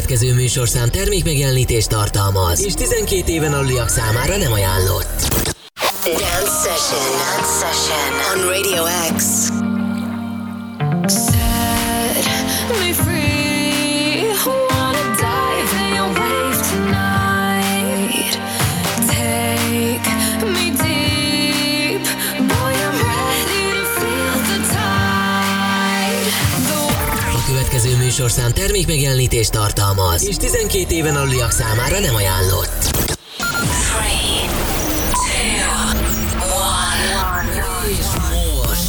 következő műsorszám termék megjelenítést tartalmaz, és 12 éven aluliak számára nem ajánlott. Dance session. Dance session on Radio X. műsorszám termék megjelenítést tartalmaz, és 12 éven aluliak számára nem ajánlott. Three, two, one. És most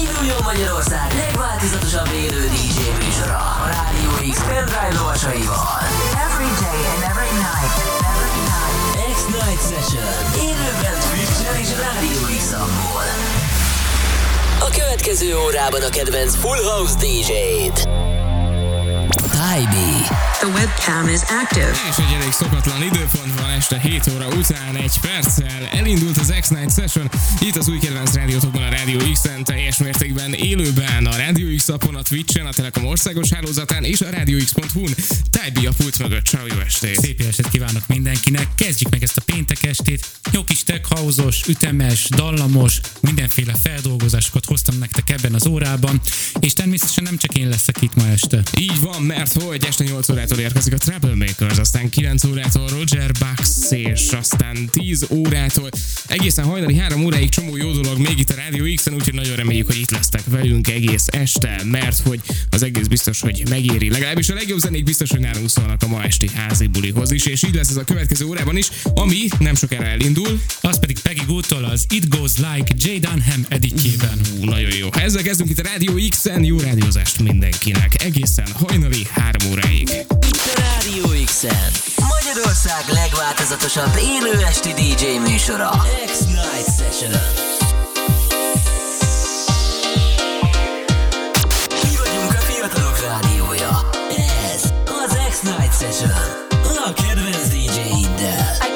induljon Magyarország legváltozatosabb élő DJ műsora a Rádió X pendrive lovasaival. Every day and every night. Every night. X-Night Session. Élőben Twitch-en és Rádió x A következő órában a kedvenc Full House DJ-d. Tybee. The webcam is active. És egy elég szokatlan időpont van este 7 óra után egy perccel. Elindult az X-Night Session, itt az új kedvenc rádiótokban a Rádió X-en teljes mértékben élőben, a Rádió X appon, a Twitch-en, a Telekom országos hálózatán és a rádióx.hu-n. Tájbi a pult mögött, ciao, jó estét! Szép jó estét kívánok mindenkinek. Kezdjük meg ezt a péntek estét. Jó kis techhauzos, ütemes, dallamos, mindenféle feldolgozásokat hoztam nektek ebben az órában, és természetesen nem csak én leszek itt ma este. Így van, mert hogy este 8 órától érkezik a Troublemakers, aztán 9 órától Roger Bucks, és aztán 10 órától egészen hajnali 3 óráig csomó jó dolog még itt a Rádió X-en, úgyhogy nagyon reméljük, hogy itt lesztek velünk egész este, mert hogy az egész biztos, hogy megéri. Legalábbis a legjobb zenék biztos, hogy nálunk szólnak a ma esti házi bulihoz is, és így lesz ez a következő órában is, ami nem sokára elindul. Az pedig Peggy Goo-tól az It Goes Like J. Dunham editjében. Ú, nagyon jó. Ezzel kezdünk itt a Rádió X-en, jó rádiózást mindenkinek. Egészen hajnali 3 óráig. Itt a Rádió X-en. Magyarország legváltozatosabb élő esti DJ műsora. X-Night Session. Mi vagyunk a fiatalok rádiója. Ez az X-Night Session. A kedvenc DJ-iddel.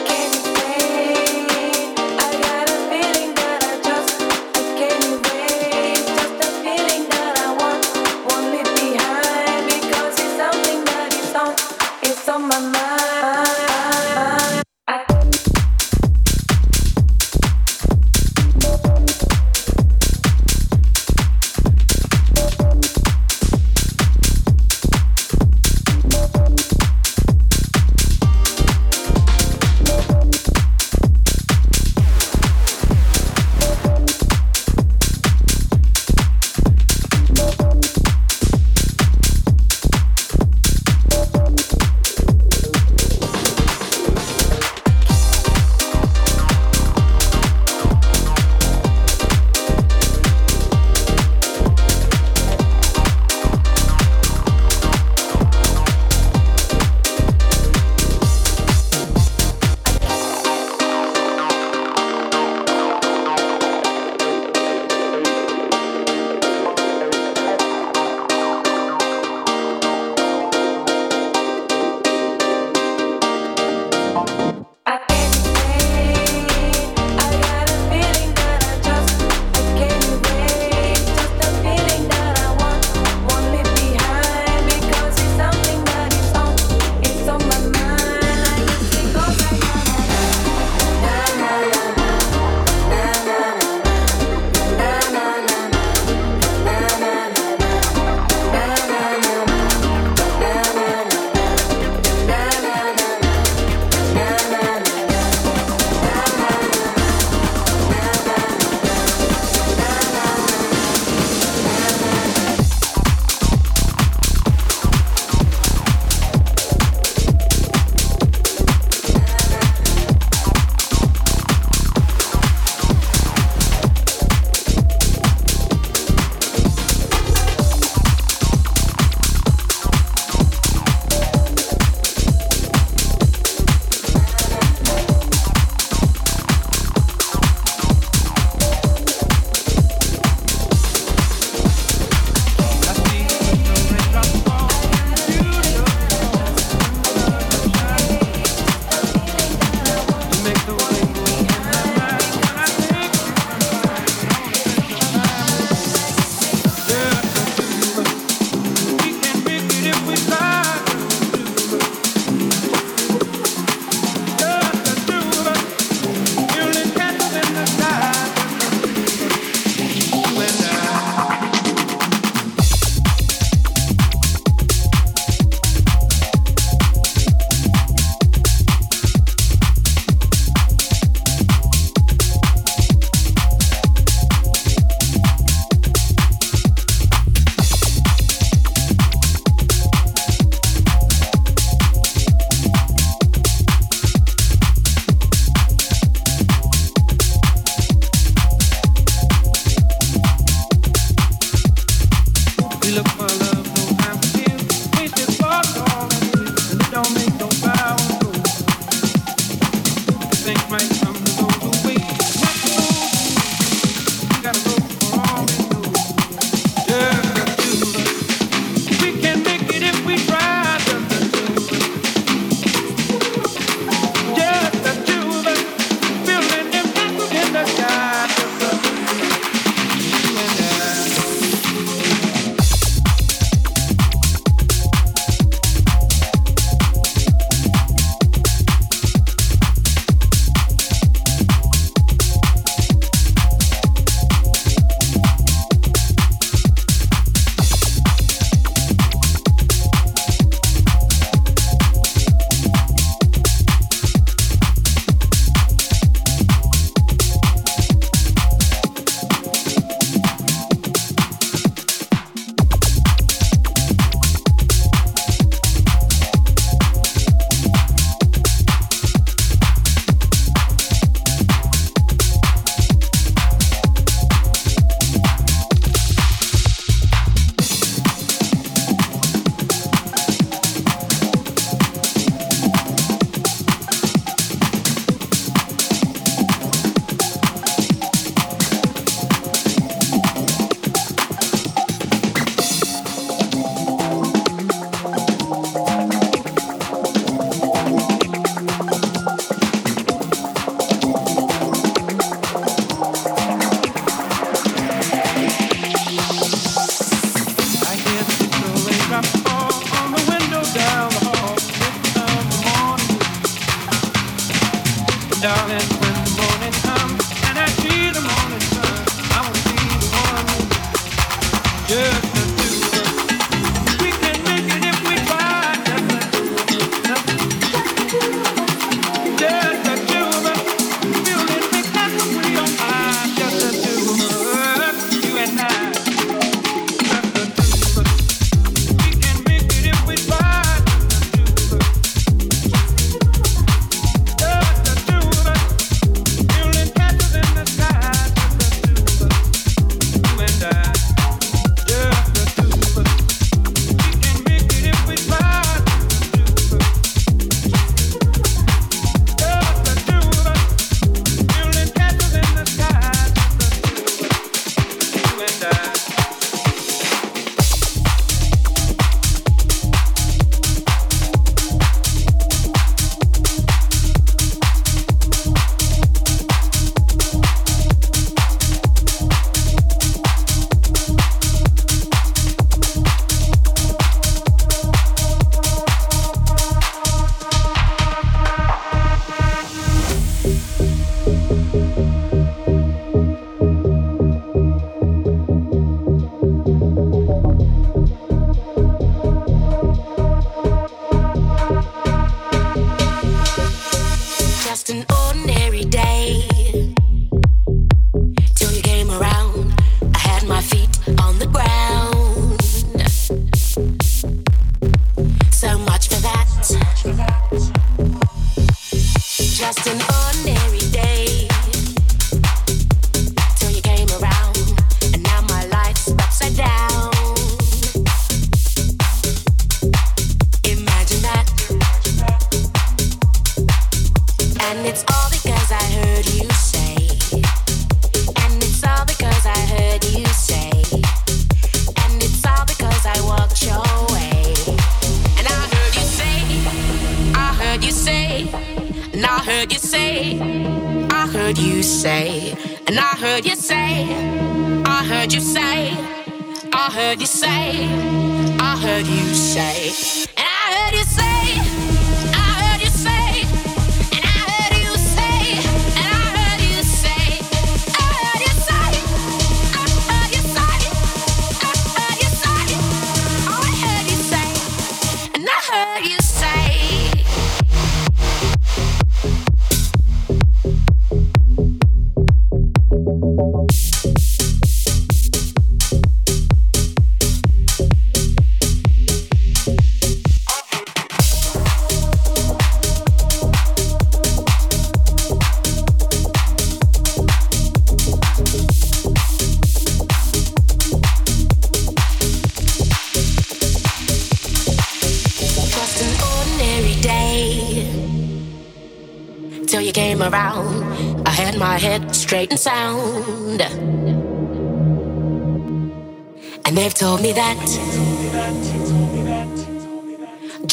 Justin on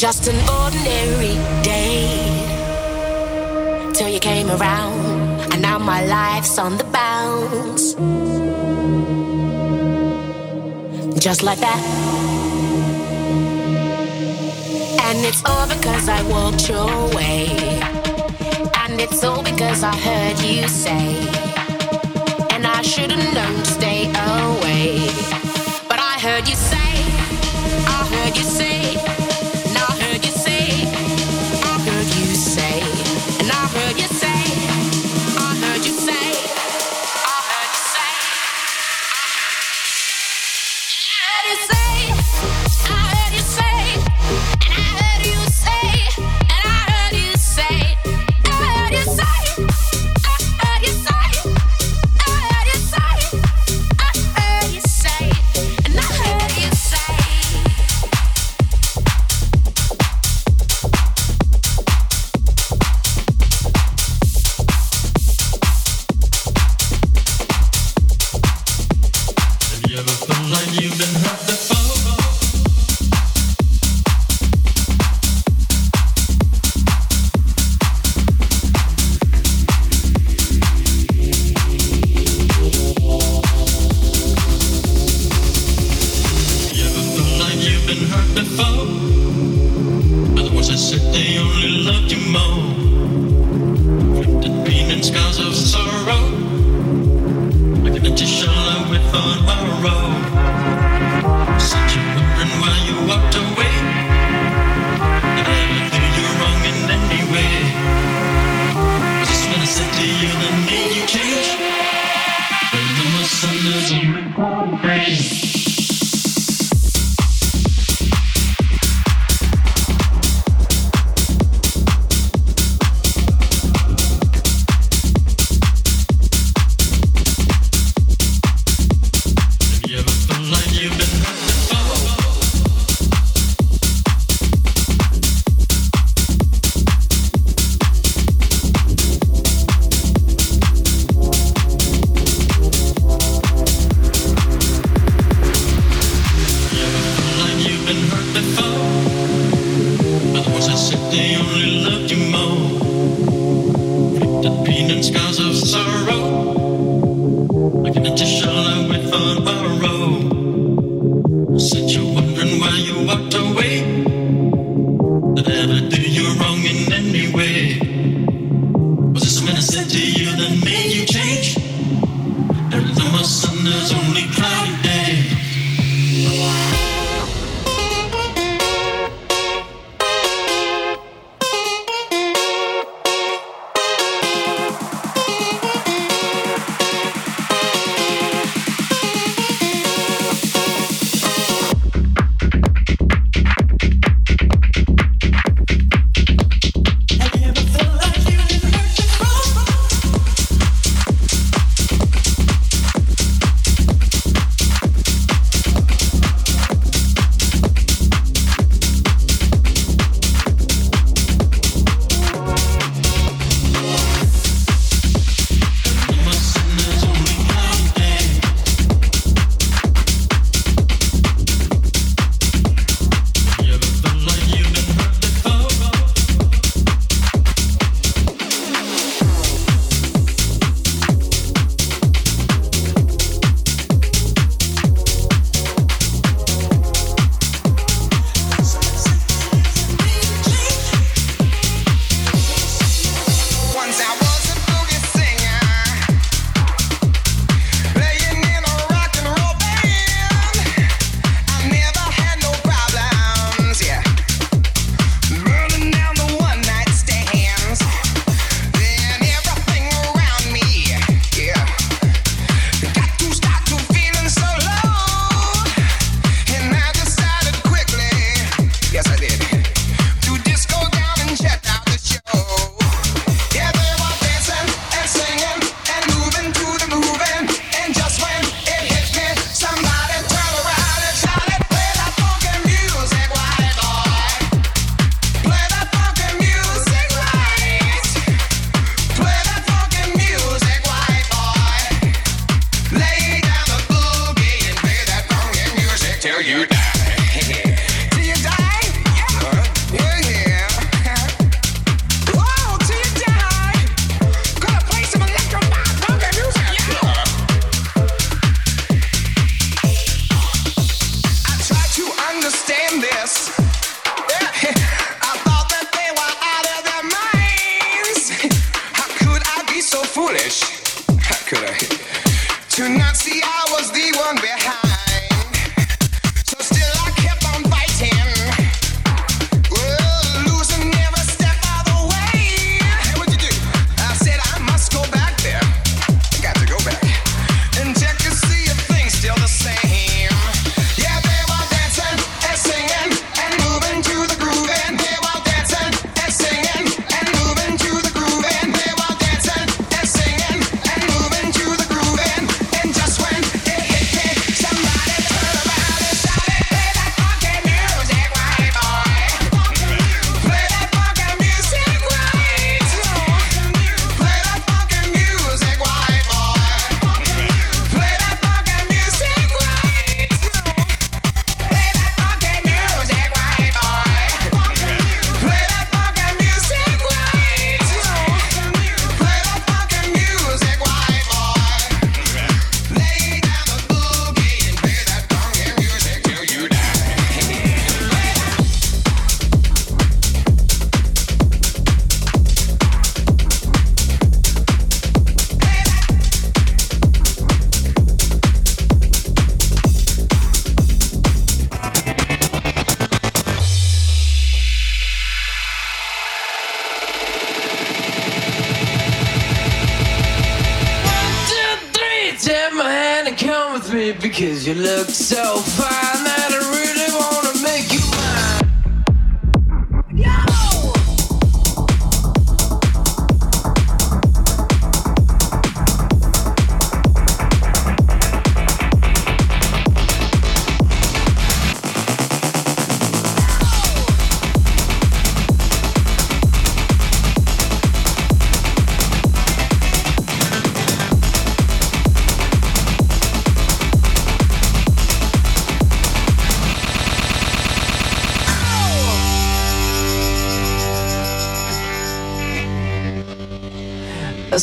just an ordinary day. Till you came around and now my life's on the bounce. Just like that. And it's all because i walked your way. And it's all because i heard you say. And i should have known to stay away.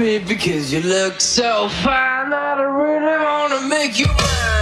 me because you look so fine that I really wanna make you mine.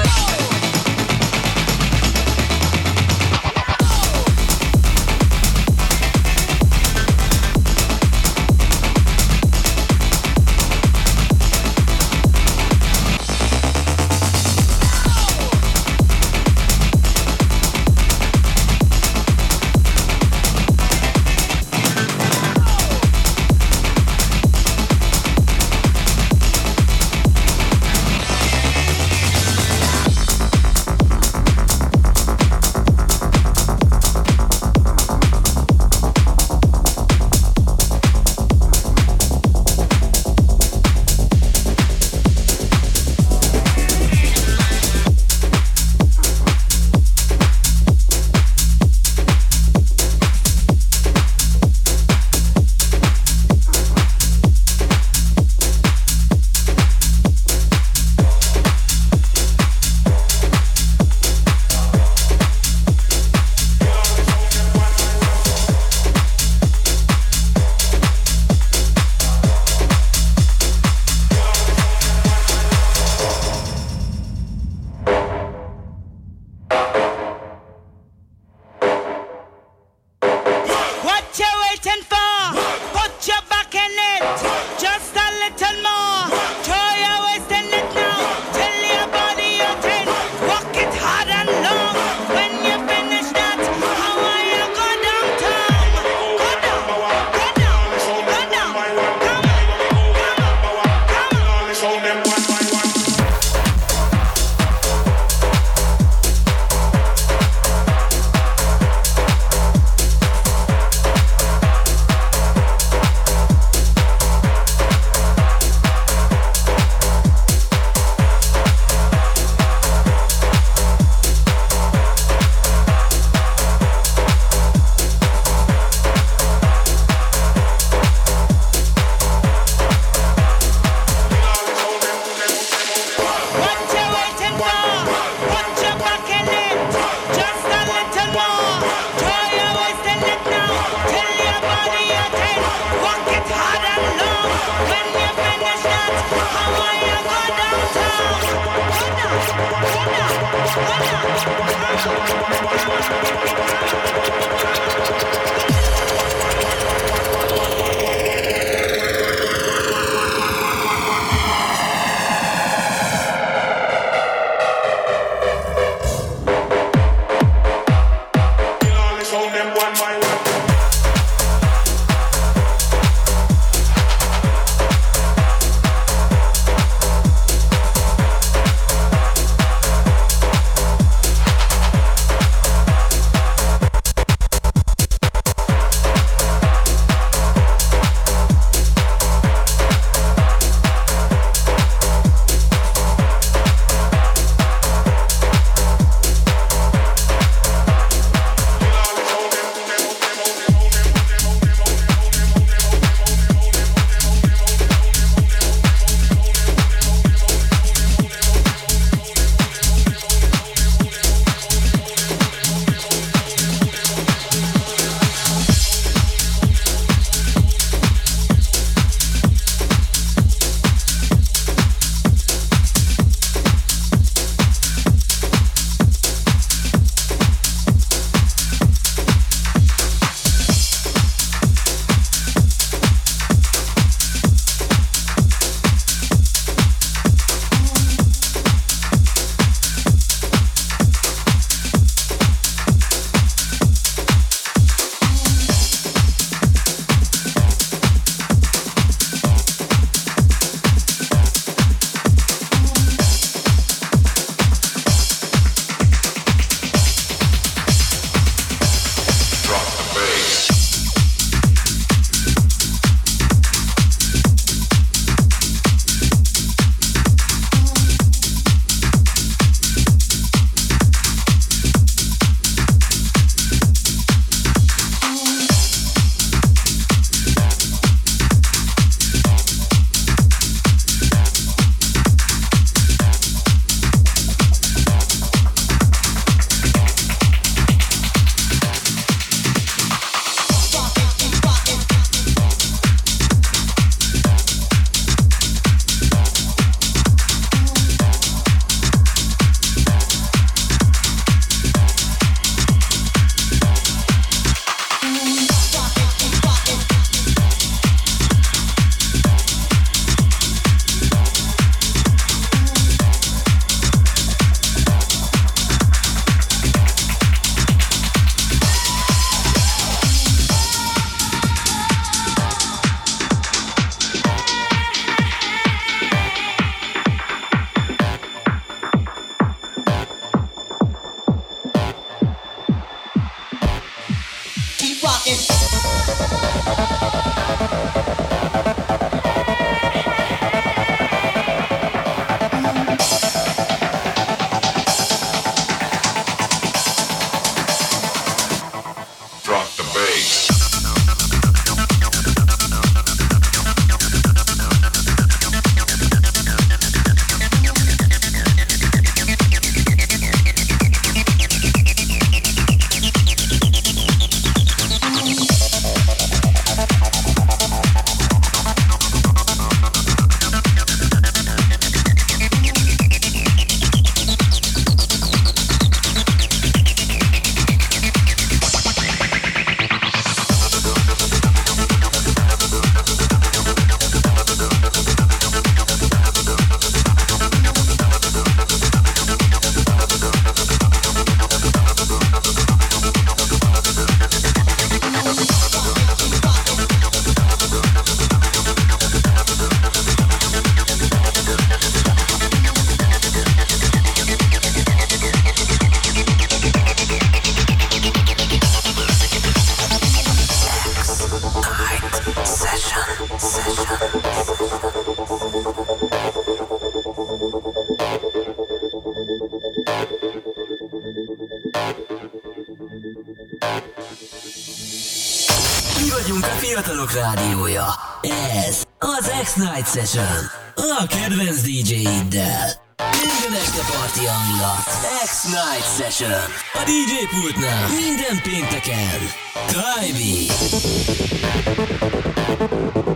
Mi vagyunk a fiatalok rádiója. Ez az X-Night Session. A kedvenc DJ-iddel. Minden este parti hangulat. X-Night Session. A DJ pultnál minden pénteken. Kajbi. Drop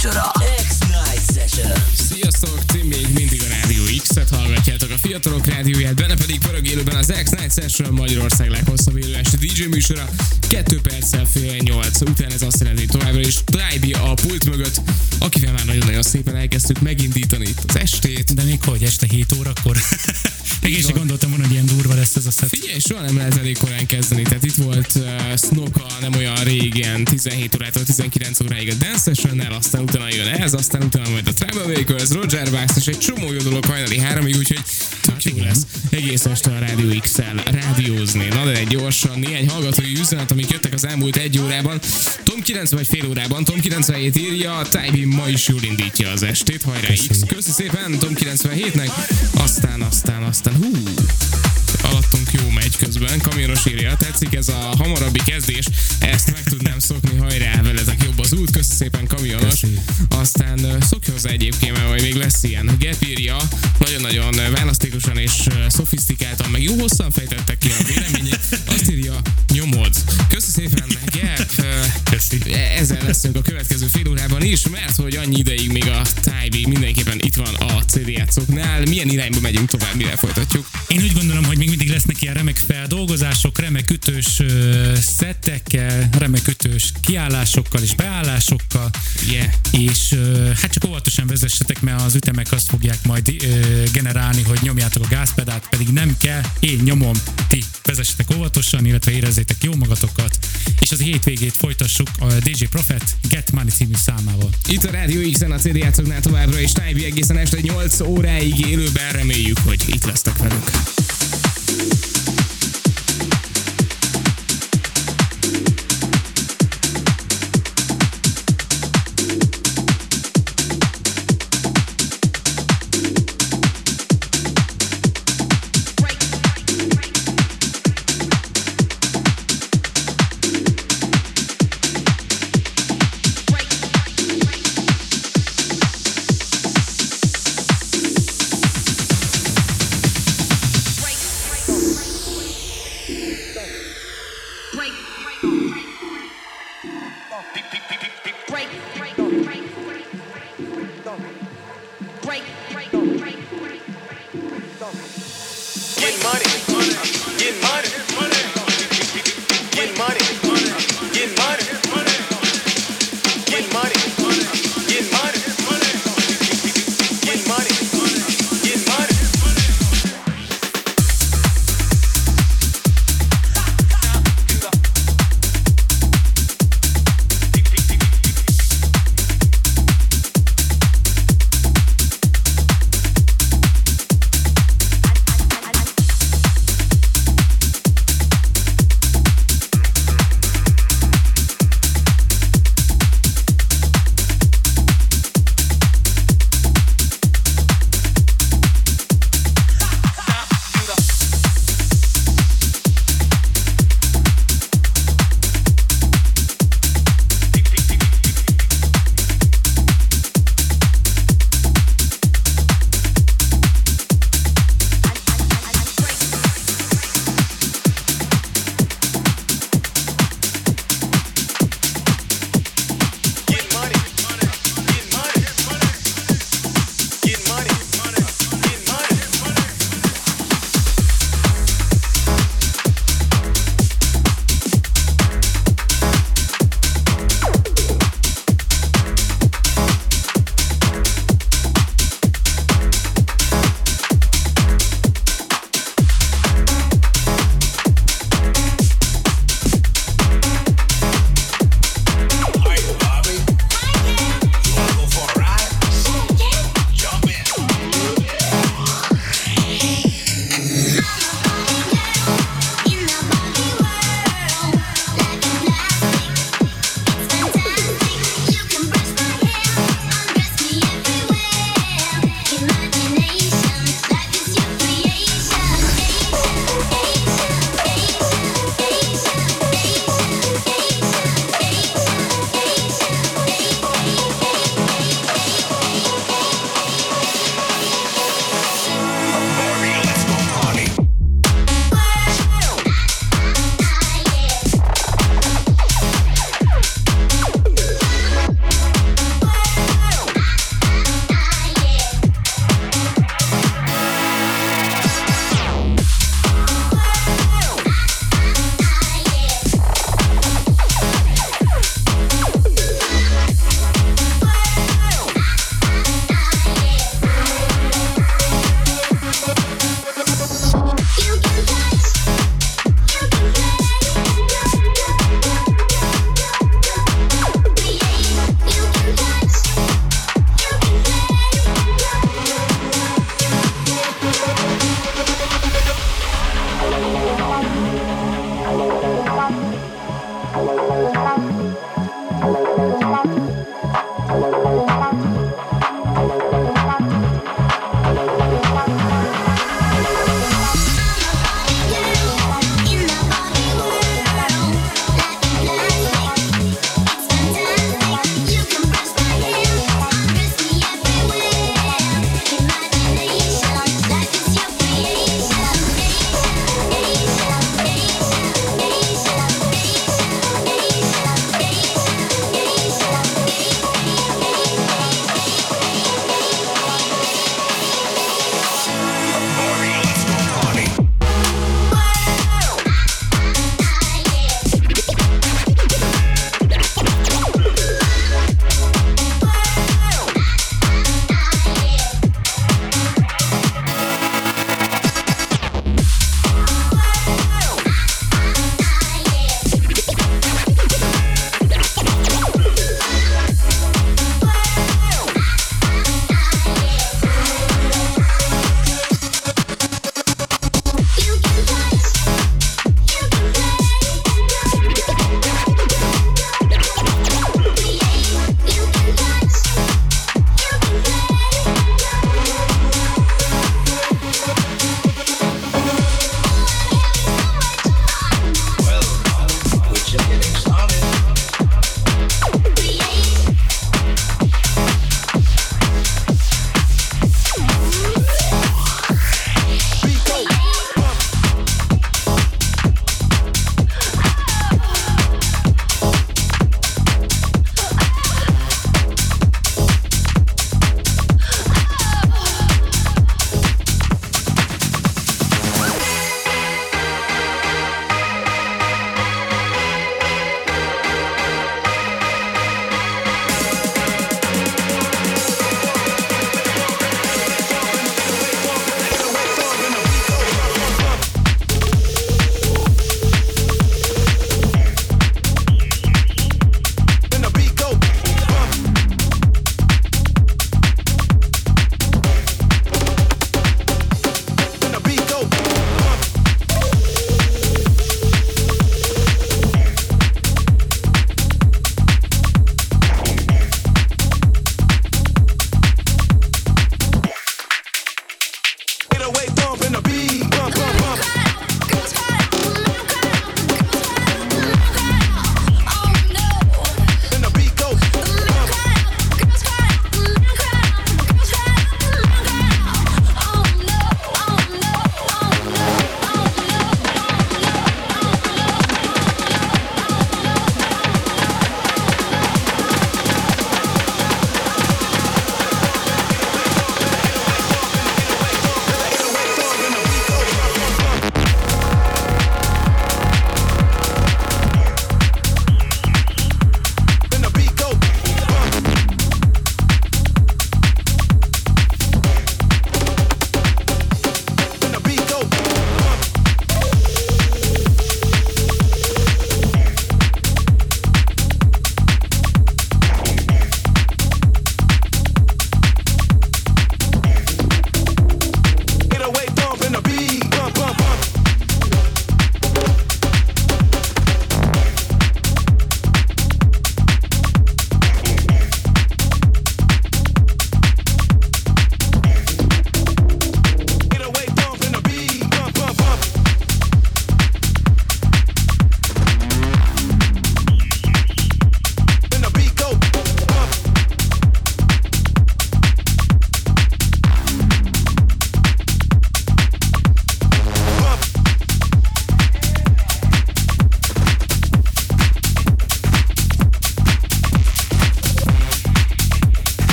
műsora. X-Night Session. Sziasztok, ti még mindig a Rádió X-et hallgatjátok, a fiatalok rádióját, benne pedig pörög élőben az X-Night Session Magyarország leghosszabb élő esti DJ műsora. 2 perccel fél 8, után ez azt jelenti, hogy továbbra is Tribe a pult mögött, akivel már nagyon-nagyon szépen elkezdtük megindítani itt az estét. De még hogy, este 7 órakor? Még én sem gondoltam volna, hogy ilyen durva lesz ez a szett. Figyelj, soha nem lehet elég korán kezdeni. Tehát itt volt uh, Snoka nem olyan régen, 17 órától 19 óráig a Dance Session-nel, aztán utána jön ez, aztán utána majd a Troublemakers, Roger Bass és egy csomó jó dolog hajnali háromig, úgyhogy tök jó lesz. Egész este a Rádió X-el rádiózni. Na de egy gyorsan néhány hallgatói üzenet, amik jöttek az elmúlt egy órában. Tom 9 vagy fél órában, Tom 97 írja, Tybi ma is jól indítja az estét, hajrá X. Köszi szépen Tom 97-nek, aztán, aztán, aztán, and. Alattunk jó megy közben, kamionos írja, tetszik ez a hamarabbi kezdés, ezt meg tudnám szokni, hajrá, veletek jobb az út, köszi szépen kamionos, aztán ö, szokj hozzá egyébként, mert majd még lesz ilyen. Gep írja, nagyon-nagyon választékosan és szofisztikáltan, meg jó hosszan fejtettek ki a véleményét, azt írja, nyomod. Köszi szépen, Gep, Köszi. ezzel leszünk a következő fél órában is, mert hogy annyi ideig még a Tybi mindenképpen itt van a CD játszóknál. Milyen irányba megyünk tovább, mire folytatjuk? Én úgy gondolom, hogy még mindig lesznek ilyen remek feldolgozások, remek ütős szettekkel, remek ütős kiállásokkal és beállásokkal. Yeah. És hát csak óvatosan vezessetek, mert az ütemek azt fogják majd generálni, hogy nyomjátok a gázpedált, pedig nem kell, én nyomom, ti vezessetek óvatosan, illetve érezzétek jó magatokat. És az hétvégét folytassuk a DJ Prophet Get Money című számával. Itt a Rádió X-en a CD játszóknál továbbra, és Tybi egészen este 8 óráig élőben reméljük, hogy itt lesztek velünk.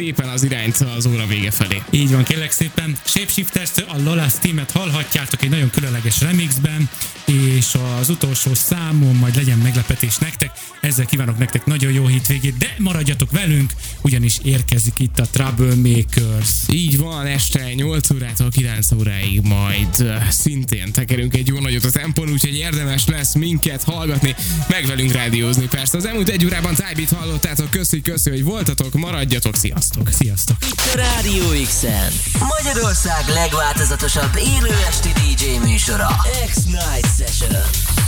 Szépen az irányt az óra vége felé. Így van, kérlek szépen. Shapeshifters a Lola Steam-et hallhatjátok egy nagyon különleges remixben, és az utolsó számon majd legyen meglepetés nektek. Ezzel kívánok nektek nagyon jó hétvégét, de maradjatok velünk, ugyanis érkezik itt a Troublemakers. Így van, este 8 órától 9 óráig majd szintén tekerünk egy jó nagyot a tempón, úgyhogy érdemes lesz minket hallgatni, meg velünk rádiózni. Persze az elmúlt egy órában Tybeat hallottátok, köszi, köszi, hogy voltatok, maradjatok, sziasztok! Sziasztok! Itt a Radio X-en. Magyarország legváltozatosabb élő esti DJ műsora. X-Night Session.